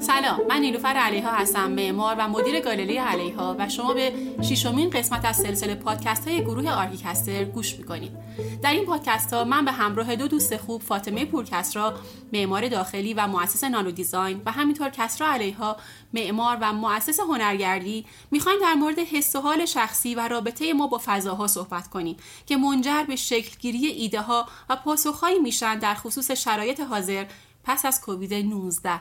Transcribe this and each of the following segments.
سلام من نیلوفر علیها هستم معمار و مدیر گالری علیها و شما به ششمین قسمت از سلسله پادکست های گروه ArchiCaster گوش می‌کنید. در این پادکست ها من به همراه دو دوست خوب فاطمه پورکسرا معمار داخلی و مؤسس نانو Design و همینطور کسرا علیها معمار و مؤسس هنرگردی می‌خوایم در مورد حس و حال شخصی و رابطه ما با فضاها صحبت کنیم که منجر به شکلگیری ایده ها و پاسخهایی میشن در خصوص شرایط حاضر پس از کووید 19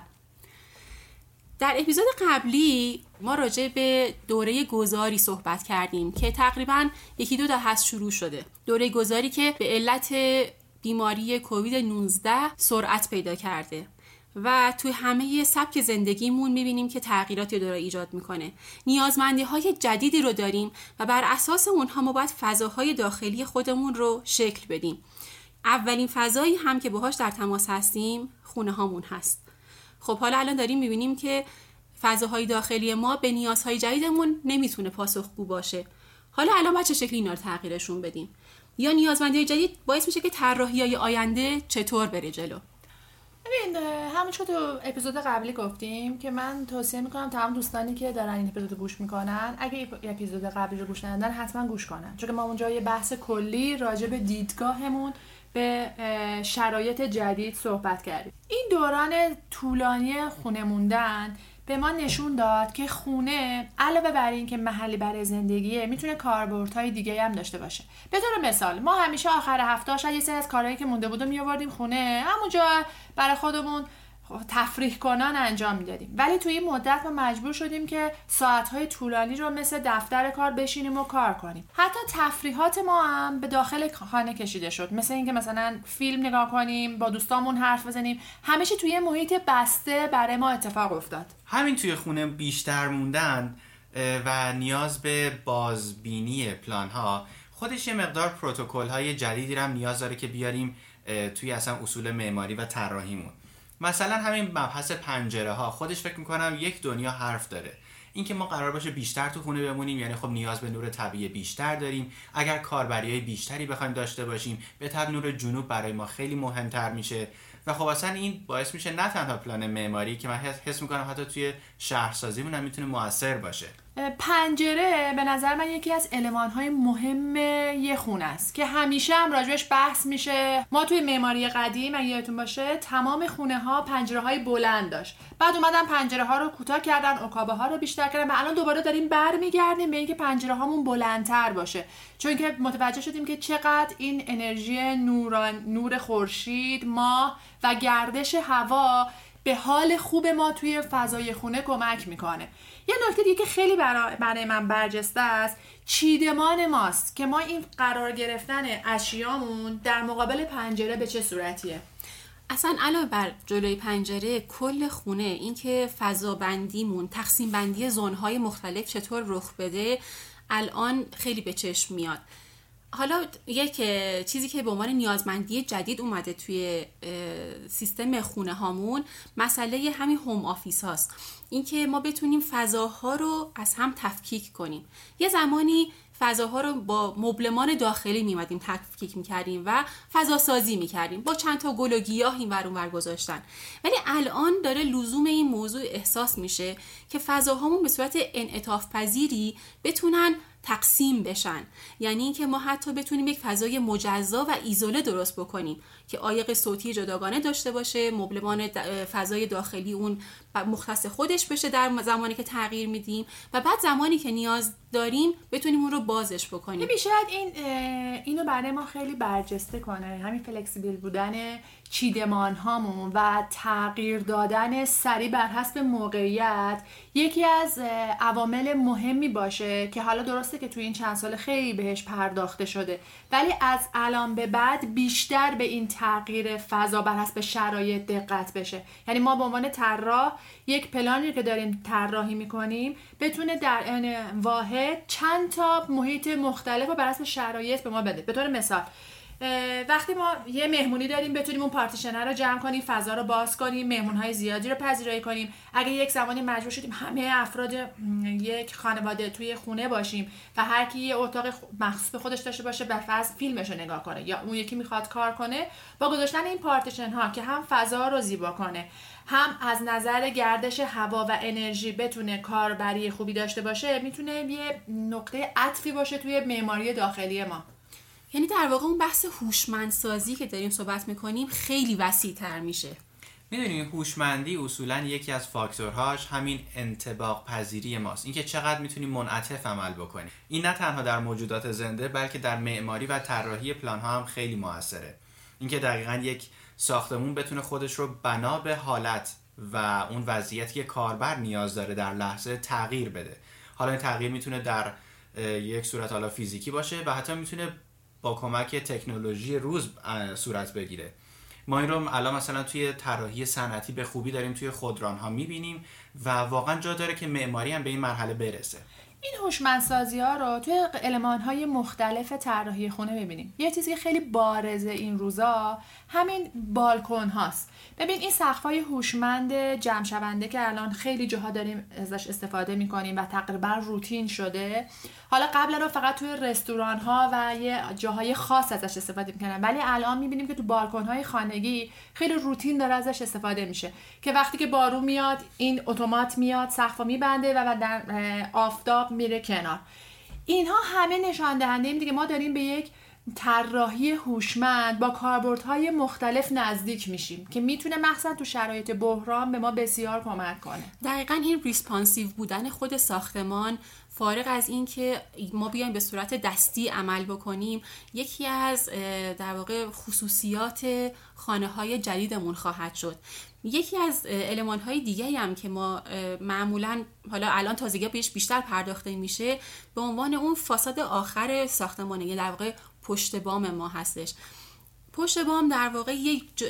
در اپیزود قبلی ما راجع به دوره گذاری صحبت کردیم که تقریبا یکی دو تا هست شروع شده. دوره گذاری که به علت بیماری کووید 19 سرعت پیدا کرده و توی همه سبک زندگیمون می‌بینیم که تغییراتی داره ایجاد می‌کنه. نیازمندی های جدیدی رو داریم و بر اساس اونها ما باید فضاهای داخلی خودمون رو شکل بدیم. اولین فضایی هم که باهاش در تماس هستیم خونه هامون هست. خب حالا الان داریم می‌بینیم که فضاهای داخلی ما به نیازهای جدیدمون نمی‌تونه پاسخگو باشه. حالا الان باید چه شکلی اینا رو تغییرشون بدیم؟ یا نیازمندی جدید باعث میشه که طراحی های آینده چطور بره جلو؟ ببین همون تو اپیزود قبلی گفتیم که من توصیه می‌کنم تمام دوستانی که دارن این اپیزود گوش می‌کنن اگه اپیزود قبلی رو گوش ندادن حتما گوش کنن. چون ما اونجا یه بحث کلی راجع به دیدگاهمون به شرایط جدید صحبت کردیم. این دوران طولانی خونه موندن به ما نشون داد که خونه علاوه بر اینکه محلی برای زندگیه می‌تونه کاربردهای دیگه هم داشته باشه. به طور مثال ما همیشه آخر هفته شاید یه سری از کارهایی که مونده بود میآوردیم خونه. همونجا برای خودمون تفریح کنان انجام می‌دادیم. ولی توی این مدت ما مجبور شدیم که ساعتهای طولانی رو مثل دفتر کار بشینیم و کار کنیم. حتی تفریحات ما هم به داخل خانه کشیده شد. مثل اینکه مثلا فیلم نگاه کنیم با دوستامون حرف بزنیم. همیشه توی محیط بسته برای ما اتفاق افتاد. همین توی خونه بیشتر موندن و نیاز به بازبینی پلان ها خودش یه مقدار پروتکل های جدیدی هم نیاز داره که بیاریم توی اصلا اصول معماری و طراحیمون. مثلا همین مبحث پنجره ها خودش فکر می‌کنم یک دنیا حرف داره. اینکه ما قرار باشه بیشتر تو خونه بمونیم یعنی خب نیاز به نور طبیعی بیشتر داریم. اگر کاربری بیشتری بخوایم داشته باشیم به طب نور جنوب برای ما خیلی مهمتر میشه. و خب اصلا این باعث میشه نه تنها پلان معماری که من حس می‌کنم حتی توی شهرسازیمون هم می‌تونه موثر باشه. پنجره به نظر من یکی از های مهم یه خونه است که همیشه هم راجبش بحث میشه. ما توی معماری قدیم اگه یادتون باشه تمام خونه ها پنجره های بلند داشت. بعد اومدن پنجره ها رو کوتاه کردن عکابه ها رو بیشتر کردن و الان دوباره داریم برمیگردیم به اینکه پنجره هامون بلندتر باشه. چون که متوجه شدیم که چقدر این انرژی نوران نور خورشید ماه و گردش هوا به حال خوب ما توی فضای خونه کمک می‌کنه. یه نکته دیگه که خیلی برای من برجسته است چیدمان ماست که ما این قرار گرفتن اشیامون در مقابل پنجره به چه صورتیه؟ اصلا علاوه بر جلوی پنجره کل خونه اینکه فضا بندیمون تقسیم بندی زونهای مختلف چطور رخ بده الان خیلی به چشم میاد. حالا یک چیزی که به عنوان نیازمندی جدید اومده توی سیستم خونه هامون مسئله همین home office هاست. اینکه ما بتونیم فضاها رو از هم تفکیک کنیم. یه زمانی فضاها رو با مبلمان داخلی میمدیم تفکیک می‌کردیم و فضا سازی می‌کردیم. با چند تا گل و گیاه این ور گذاشتن. ولی الان داره لزوم این موضوع احساس میشه که فضاهامون به صورت انعطاف پذیری بتونن تقسیم بشن. یعنی اینکه ما حتی بتونیم یک فضای مجزا و ایزوله درست بکنیم. که آیق صوتی جداگانه داشته باشه مبلمان فضای داخلی اون مختص خودش بشه در زمانی که تغییر میدیم و بعد زمانی که نیاز داریم بتونیم اون رو بازش بکنیم. ببین شاید این اینو برای ما خیلی برجسته کنه. همین فلکسیبل بودن چیدمان هامون و تغییر دادن سریع بر حسب موقعیت یکی از عوامل مهمی باشه که حالا درسته که توی این چند سال خیلی بهش پرداخته شده. ولی از الان به بعد بیشتر به این تغییر فضا بر حسب شرایط دقت بشه. یعنی ما به عنوان طراح یک پلانی که داریم طراحی می‌کنیم بتونه در این واحد چند تا محیط مختلف و بر حسب شرایط به ما بده. به طور مثال وقتی ما یه مهمونی داریم بتونیم اون پارتیشنر رو جمع کنیم فضا رو باز کنیم مهمون های زیادی رو پذیرایی کنیم. اگه یک زمانی مجبور شدیم همه افراد یک خانواده توی خونه باشیم و هر کی یه اتاق مخصوص به خودش داشته باشه به فضل فیلمش رو نگاه کنه یا اون یکی می‌خواد کار کنه با گذاشتن این پارتیشن ها که هم فضا رو زیبا کنه هم از نظر گردش هوا و انرژی بتونه کاربری خوبی داشته باشه می‌تونه یه نقطه عطفی باشه توی معماری داخلی ما. یعنی در واقع اون بحث هوشمندسازی که داریم صحبت می‌کنیم خیلی وسیع تر میشه. می‌دونیم هوشمندی اصولا یکی از فاکتورهاش همین انتباق پذیری ماست. اینکه چقدر می‌تونیم منعطف عمل بکنیم این نه تنها در موجودات زنده بلکه در معماری و طراحی پلان ها هم خیلی موثره. اینکه دقیقا یک ساختمون بتونه خودش رو بنا به حالت و اون وضعیتی که کاربر نیاز داره در لحظه تغییر بده. حالا این تغییر می‌تونه در یک صورت حالا فیزیکی باشه و حتی می‌تونه با کمک تکنولوژی روز صورت بگیره. ما این رو الان مثلا توی طراحی صنعتی به خوبی داریم توی خودران ها می‌بینیم و واقعا جا داره که معماری هم به این مرحله برسه. این هوشمندسازی ها رو توی علمان های مختلف طراحی خونه ببینیم. یه چیزی که خیلی بارزه این روزا همین بالکن هاست ببین این سقف های هوشمند جمع شونده که الان خیلی جاها داریم ازش استفاده می‌کنیم و تقریبا روتین شده حالا قبلا رو فقط توی رستوران ها و یه جاهای خاص ازش استفاده می‌کنن ولی الان می‌بینیم که تو بالکن های خانگی خیلی روتین داره ازش استفاده میشه. که وقتی که بارون میاد این اتومات میاد سقف میبنده و در آفتاب میره کنار. اینها همه نشان دهنده دیگه. ما داریم به یک طراحی هوشمند با کاربردهای مختلف نزدیک میشیم که می‌تونه مخصوصا تو شرایط بحران به ما بسیار کمک کنه. دقیقا این ریسپانسیو بودن خود ساختمان فارغ از اینکه ما بیایم به صورت دستی عمل بکنیم یکی از در واقع خصوصیات خانه های جدیدمون خواهد شد. یکی از علمان های دیگه هم که ما معمولا حالا الان تازگی بهش بیشتر پرداخته میشه به عنوان اون فاساد آخر ساختمانه یعنی در واقع پشت بام ما هستش. پشت بام در واقع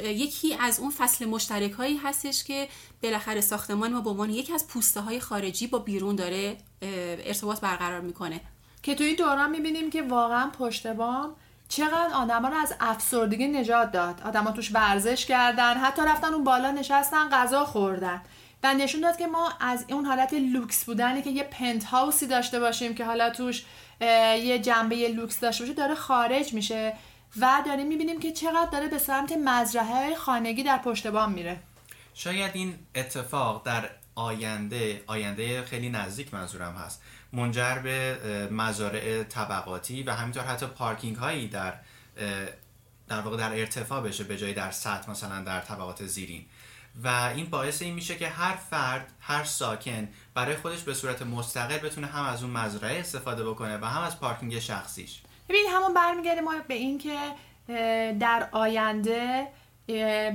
یکی از اون فصل مشترک هایی هستش که بالاخره ساختمان ما به عنوان یکی از پوسته های خارجی با بیرون داره ارتباط برقرار می‌کنه. که تو این دوران می‌بینیم که واقعا پشت بام چقدر آدما رو از افسردگی نجات داد. آدما توش ورزش کردن حتی رفتن اون بالا نشستن غذا خوردن. و نشون داد که ما از اون حالت لوکس بودنی که یه penthouse ی داشته باشیم که حالا توش یه جنبه لوکس داشته باشه داره خارج میشه و داریم می‌بینیم که چقدر داره به سمت مزرعه خانگی در پشت بام میره. شاید این اتفاق در آینده آینده خیلی نزدیک منظورم هست. منجر به مزارع طبقاتی و همینطور حتی پارکینگ هایی در در واقع در ارتفاع بشه به جای در سطح مثلا در طبقات زیرین. و این باعث این میشه که هر فرد هر ساکن برای خودش به صورت مستقل بتونه هم از اون مزرعه استفاده بکنه و هم از پارکینگ شخصیش. ببین همون برمیگرده ما به اینکه در آینده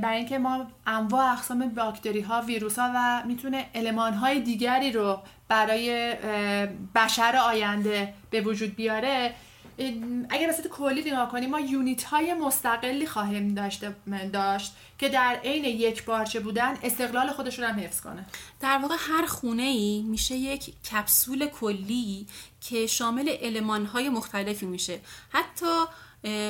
برای اینکه ما انواع اقسام باکتری ها ویروس ها و می‌تونه علمان های دیگری رو برای بشر آینده به وجود بیاره اگر به کلی نگاه کنیم ما یونیت های مستقلی خواهیم داشته داشت که در عین یک بارچه بودن استقلال خودشون هم حفظ کنه. در واقع هر خونه ای میشه یک کپسول کلی که شامل علمان های مختلفی میشه. حتی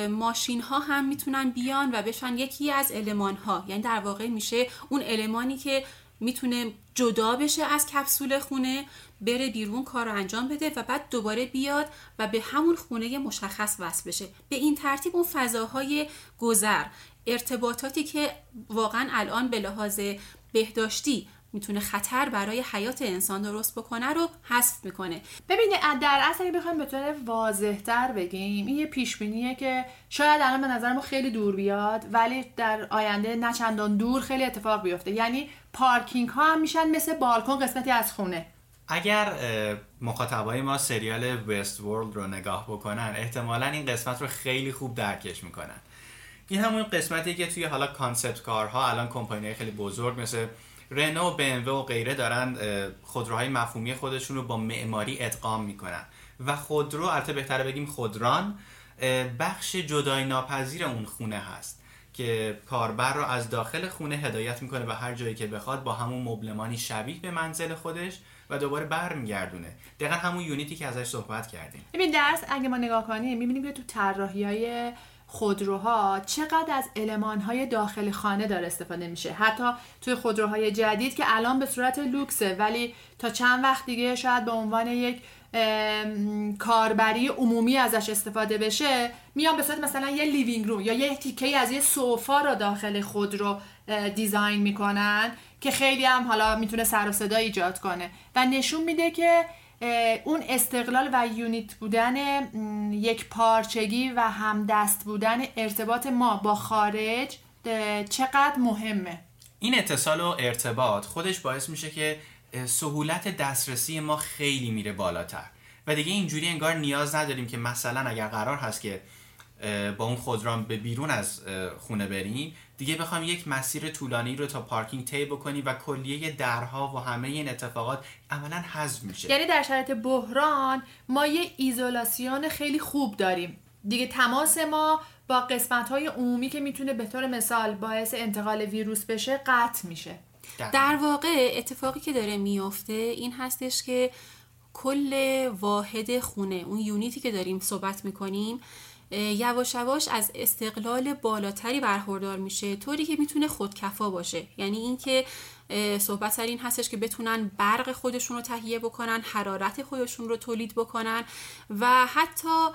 ماشین ها هم می‌تونن بیان و بشن یکی از علمان ها. یعنی در واقع میشه اون المانی که می‌تونه جدا بشه از کپسول خونه بره بیرون کار رو انجام بده و بعد دوباره بیاد و به همون خونه مشخص وصل بشه. به این ترتیب اون فضاهای گذر ارتباطاتی که واقعا الان به لحاظ بهداشتی می‌تونه خطر برای حیات انسان درست بکنه رو حذف می‌کنه. ببینید در اصل اگه بخوایم به طور واضح تر بگیم این یه پیش که شاید الان به نظر ما خیلی دور بیاد ولی در آینده نه چندان دور خیلی اتفاق بیفته. یعنی پارکینگ ها هم میشن مثل بالکن قسمتی از خونه. اگر مخاطبای ما سریال وست ورلد رو نگاه بکنن احتمالا این قسمت رو خیلی خوب درکش می‌کنن. این همون قسمتی که توی حالا کانسپت کارها الان کمپانی خیلی بزرگ مثل رنو بنو و غیره دارن خودروهای مفهومی خودشون رو با معماری ادغام می‌کنن. و خودرو البته بهتره بگیم خودران بخش جدای ناپذیر اون خونه هست که کاربر رو از داخل خونه هدایت می‌کنه به هر جایی که بخواد با همون مبلمانی شبیه به منزل خودش و دوباره برمیگردونه. دقیقا همون یونیتی که ازش صحبت کردیم. ببین درس اگه ما نگاه کنیم می‌بینیم که تو طراحی های خودروها چقدر از المانهای داخل خانه داره استفاده میشه. حتی توی خودروهای جدید که الان به صورت لوکسه ولی تا چند وقت دیگه شاید به عنوان یک کاربری عمومی ازش استفاده بشه میان به صورت مثلا یه living room یا یه تیکه از یه sofa رو داخل خودرو design می‌کنن که خیلی هم حالا می‌تونه سر و صدا ایجاد کنه. و نشون میده که اون استقلال و یونیت بودن یک پارچگی و همدست بودن ارتباط ما با خارج چقدر مهمه. این اتصال و ارتباط خودش باعث میشه که سهولت دسترسی ما خیلی میره بالاتر. و دیگه اینجوری انگار نیاز نداریم که مثلا اگر قرار هست که با اون خودران به بیرون از خونه بریم دیگه بخوام یک مسیر طولانی رو تا پارکینگ طی بکنی و کلیه درها و همه این اتفاقات عملا حذف میشه. یعنی در شرایط بحران ما یه ایزولاسیون خیلی خوب داریم. دیگه تماس ما با قسمت های عمومی که می‌تونه به طور مثال باعث انتقال ویروس بشه قطع میشه. در واقع اتفاقی که داره میافته این هستش که کل واحد خونه اون یونیتی که داریم صحبت می‌کنیم یواش یواش از استقلال بالاتری برخوردار میشه. طوری که می‌تونه خودکفا باشه. یعنی اینکه صحبت سر این هستش که بتونن برق خودشون رو تهیه بکنن حرارت خودشون رو تولید بکنن و حتی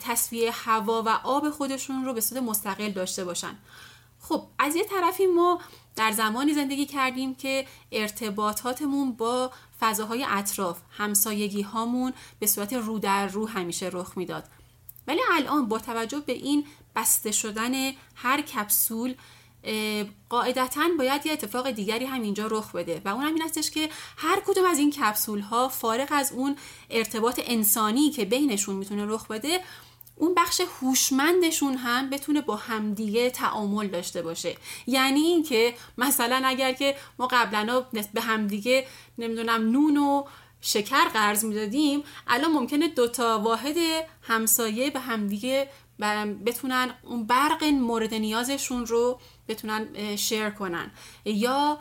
تصویه هوا و آب خودشون رو به صورت مستقل داشته باشن. خب از یه طرفی ما در زمانی زندگی کردیم که ارتباطاتمون با فضاهای اطراف همسایگی هامون به صورت رو در رو همیشه رخ می‌داد. ولی الان با توجه به این بسته شدن هر کپسول قاعدتا باید یه اتفاق دیگری هم اینجا رخ بده و اون هم این هستش که هر کدوم از این کپسول ها فارغ از اون ارتباط انسانی که بینشون می‌تونه رخ بده اون بخش هوشمندشون هم بتونه با همدیگه تعامل داشته باشه. یعنی اینکه مثلا اگر که ما قبلا به همدیگه نمی‌دونم نون و شکر قرض می‌دادیم الان ممکنه دوتا واحد همسایه به همدیگه بتونن اون برق مورد نیازشون رو بتونن شیر کنن. یا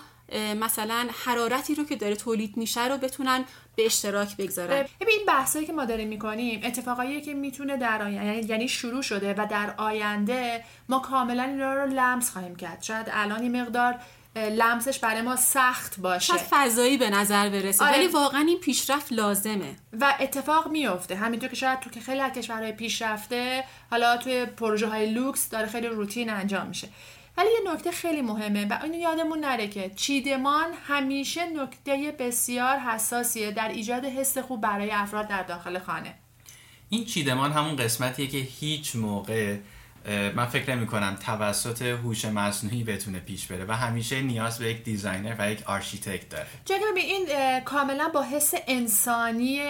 مثلا حرارتی رو که داره تولید میشه رو بتونن به اشتراک بگذارن. ببین این بحثایی که ما داریم می‌کنیم اتفاقایی که می‌تونه در آینده یعنی-, یعنی شروع شده و در آینده ما کاملا اینا رو لمس خواهیم کرد. شاید الان این مقدار لمسش برای ما سخت باشه. شاید فضایی به نظر برسه آره. ولی واقعا این پیشرفت لازمه. و اتفاق میفته همینطور که شاید تو که خیلی از کشورهای پیشرفته حالا توی پروژه های لوکس داره خیلی روتین انجام میشه. ولی یه نکته خیلی مهمه و اینو یادمون نره که چیدمان همیشه نکته بسیار حساسیه در ایجاد حس خوب برای افراد در داخل خانه. این چیدمان همون قسمتیه که هیچ موقع من فکر نمی کنم توسط هوش مصنوعی بتونه پیش بره و همیشه نیاز به یک designer و یک architect داره. چون این کاملا با حس انسانی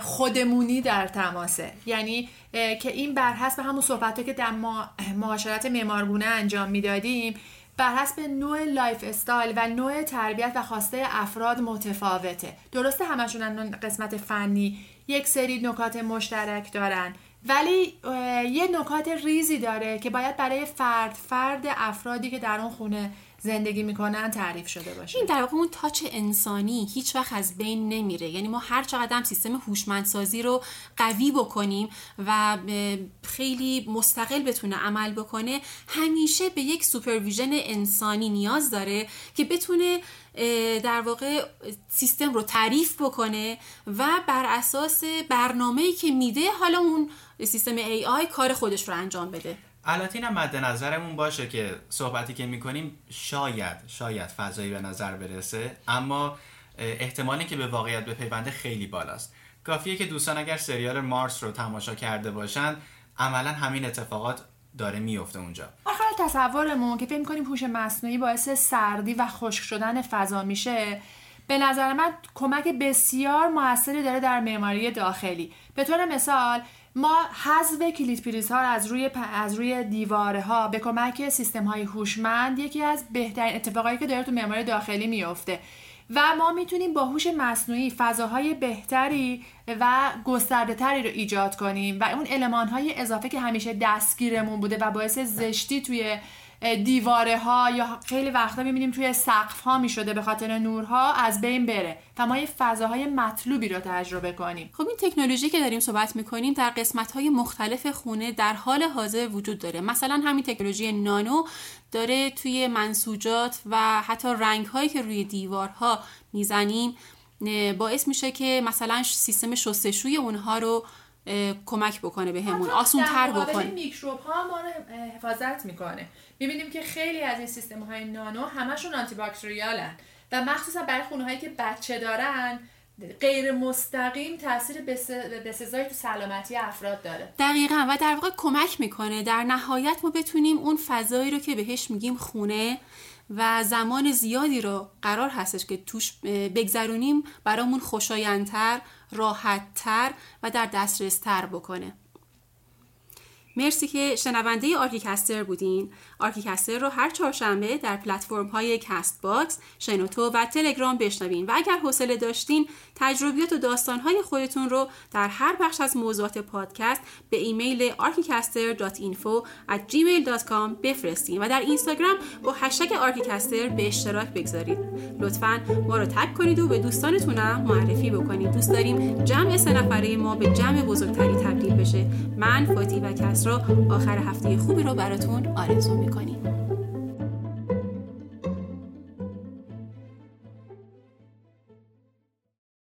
خودمونی در تماسه. یعنی که این بر حسب همون صحبت که در معاشرت معمارگونه انجام می‌دادیم بر حسب نوع lifestyle و نوع تربیت و خواسته افراد متفاوته. درسته همشون قسمت فنی یک سری نکات مشترک دارن. ولی یه نکات ریزی داره که باید برای فرد فرد افرادی که در اون خونه زندگی می‌کنن تعریف شده باشه. این در واقع اون touch انسانی هیچ وقت از بین نمیره. یعنی ما هر چقدر سیستم هوشمندسازی رو قوی بکنیم و خیلی مستقل بتونه عمل بکنه همیشه به یک supervision انسانی نیاز داره که بتونه در واقع سیستم رو تعریف بکنه و بر اساس برنامه‌ای که میده حالا اون سیستم AI کار خودش رو انجام بده. البته اینم مد نظرمون باشه که صحبتی که می‌کنیم شاید شاید فضایی به نظر برسه اما احتمالی که به واقعیت به پیونده خیلی بالاست. کافیه که دوستان اگر سریال مارس رو تماشا کرده باشن عملا همین اتفاقات داره میفته اونجا. آخر تصورمون که فکر کنیم هوش مصنوعی باعث سردی و خشک شدن فضا میشه به نظر من کمک بسیار موثری داره در معماری داخلی. به طور مثال ما حذف کلید پریز ها از روی از روی دیواره ها به کمک سیستم های هوشمند یکی از بهترین اتفاقایی که داره تو معماری داخلی میفته. و ما می‌تونیم با هوش مصنوعی فضاهای بهتری و گسترده تری رو ایجاد کنیم و اون علمان های اضافه که همیشه دستگیرمون بوده و باعث زشتی توی دیواره ها یا خیلی وقتا می‌بینیم توی سقف ها می‌شده به خاطر نورها از بین بره. و ما یه فضاهای مطلوبی رو تجربه کنیم. خب این تکنولوژی که داریم صحبت می‌کنیم در قسمت های مختلف خونه در حال حاضر وجود داره. مثلا همین تکنولوژی نانو داره توی منسوجات و حتی رنگ هایی که روی دیوارها می‌زنیم باعث میشه که مثلا سیستم شستشوی اونها رو کمک بکنه به همون آسون تر بکنه. میکروب ها ما رو حفاظت می‌کنه. می‌بینیم که خیلی از این سیستم های نانو همشون آنتی باکتریالن و مخصوصا برای خونه هایی که بچه دارن غیر مستقیم تاثیر بسزایی تو سلامتی افراد داره. دقیقا و در واقع کمک می‌کنه. در نهایت ما بتونیم اون فضایی رو که بهش میگیم خونه و زمان زیادی رو قرار هستش که توش بگذرونیم برامون خوشایندتر راحتتر و در دسترس تر بکنه. مرسی که شنونده ArchiCaster بودین. ArchiCaster رو هر چهارشنبه در پلتفرم های Castbox، شنوتو و تلگرام بشنوین. و اگر حوصله داشتین تجربیات و داستان های خودتون رو در هر بخش از موضوعات پادکست به ایمیل archicaster.info at gmail.com بفرستین و در اینستاگرام با هشتگ ArchiCaster به اشتراک بگذارید. لطفا ما رو tag کنید و به دوستانتونم معرفی بکنید. دوست داریم جمع سه نفره ما به جمع بزرگتری تبدیل بشه. من فاتی و کسرا آخر هفته خوبی رو براتون آرزو می‌کنیم.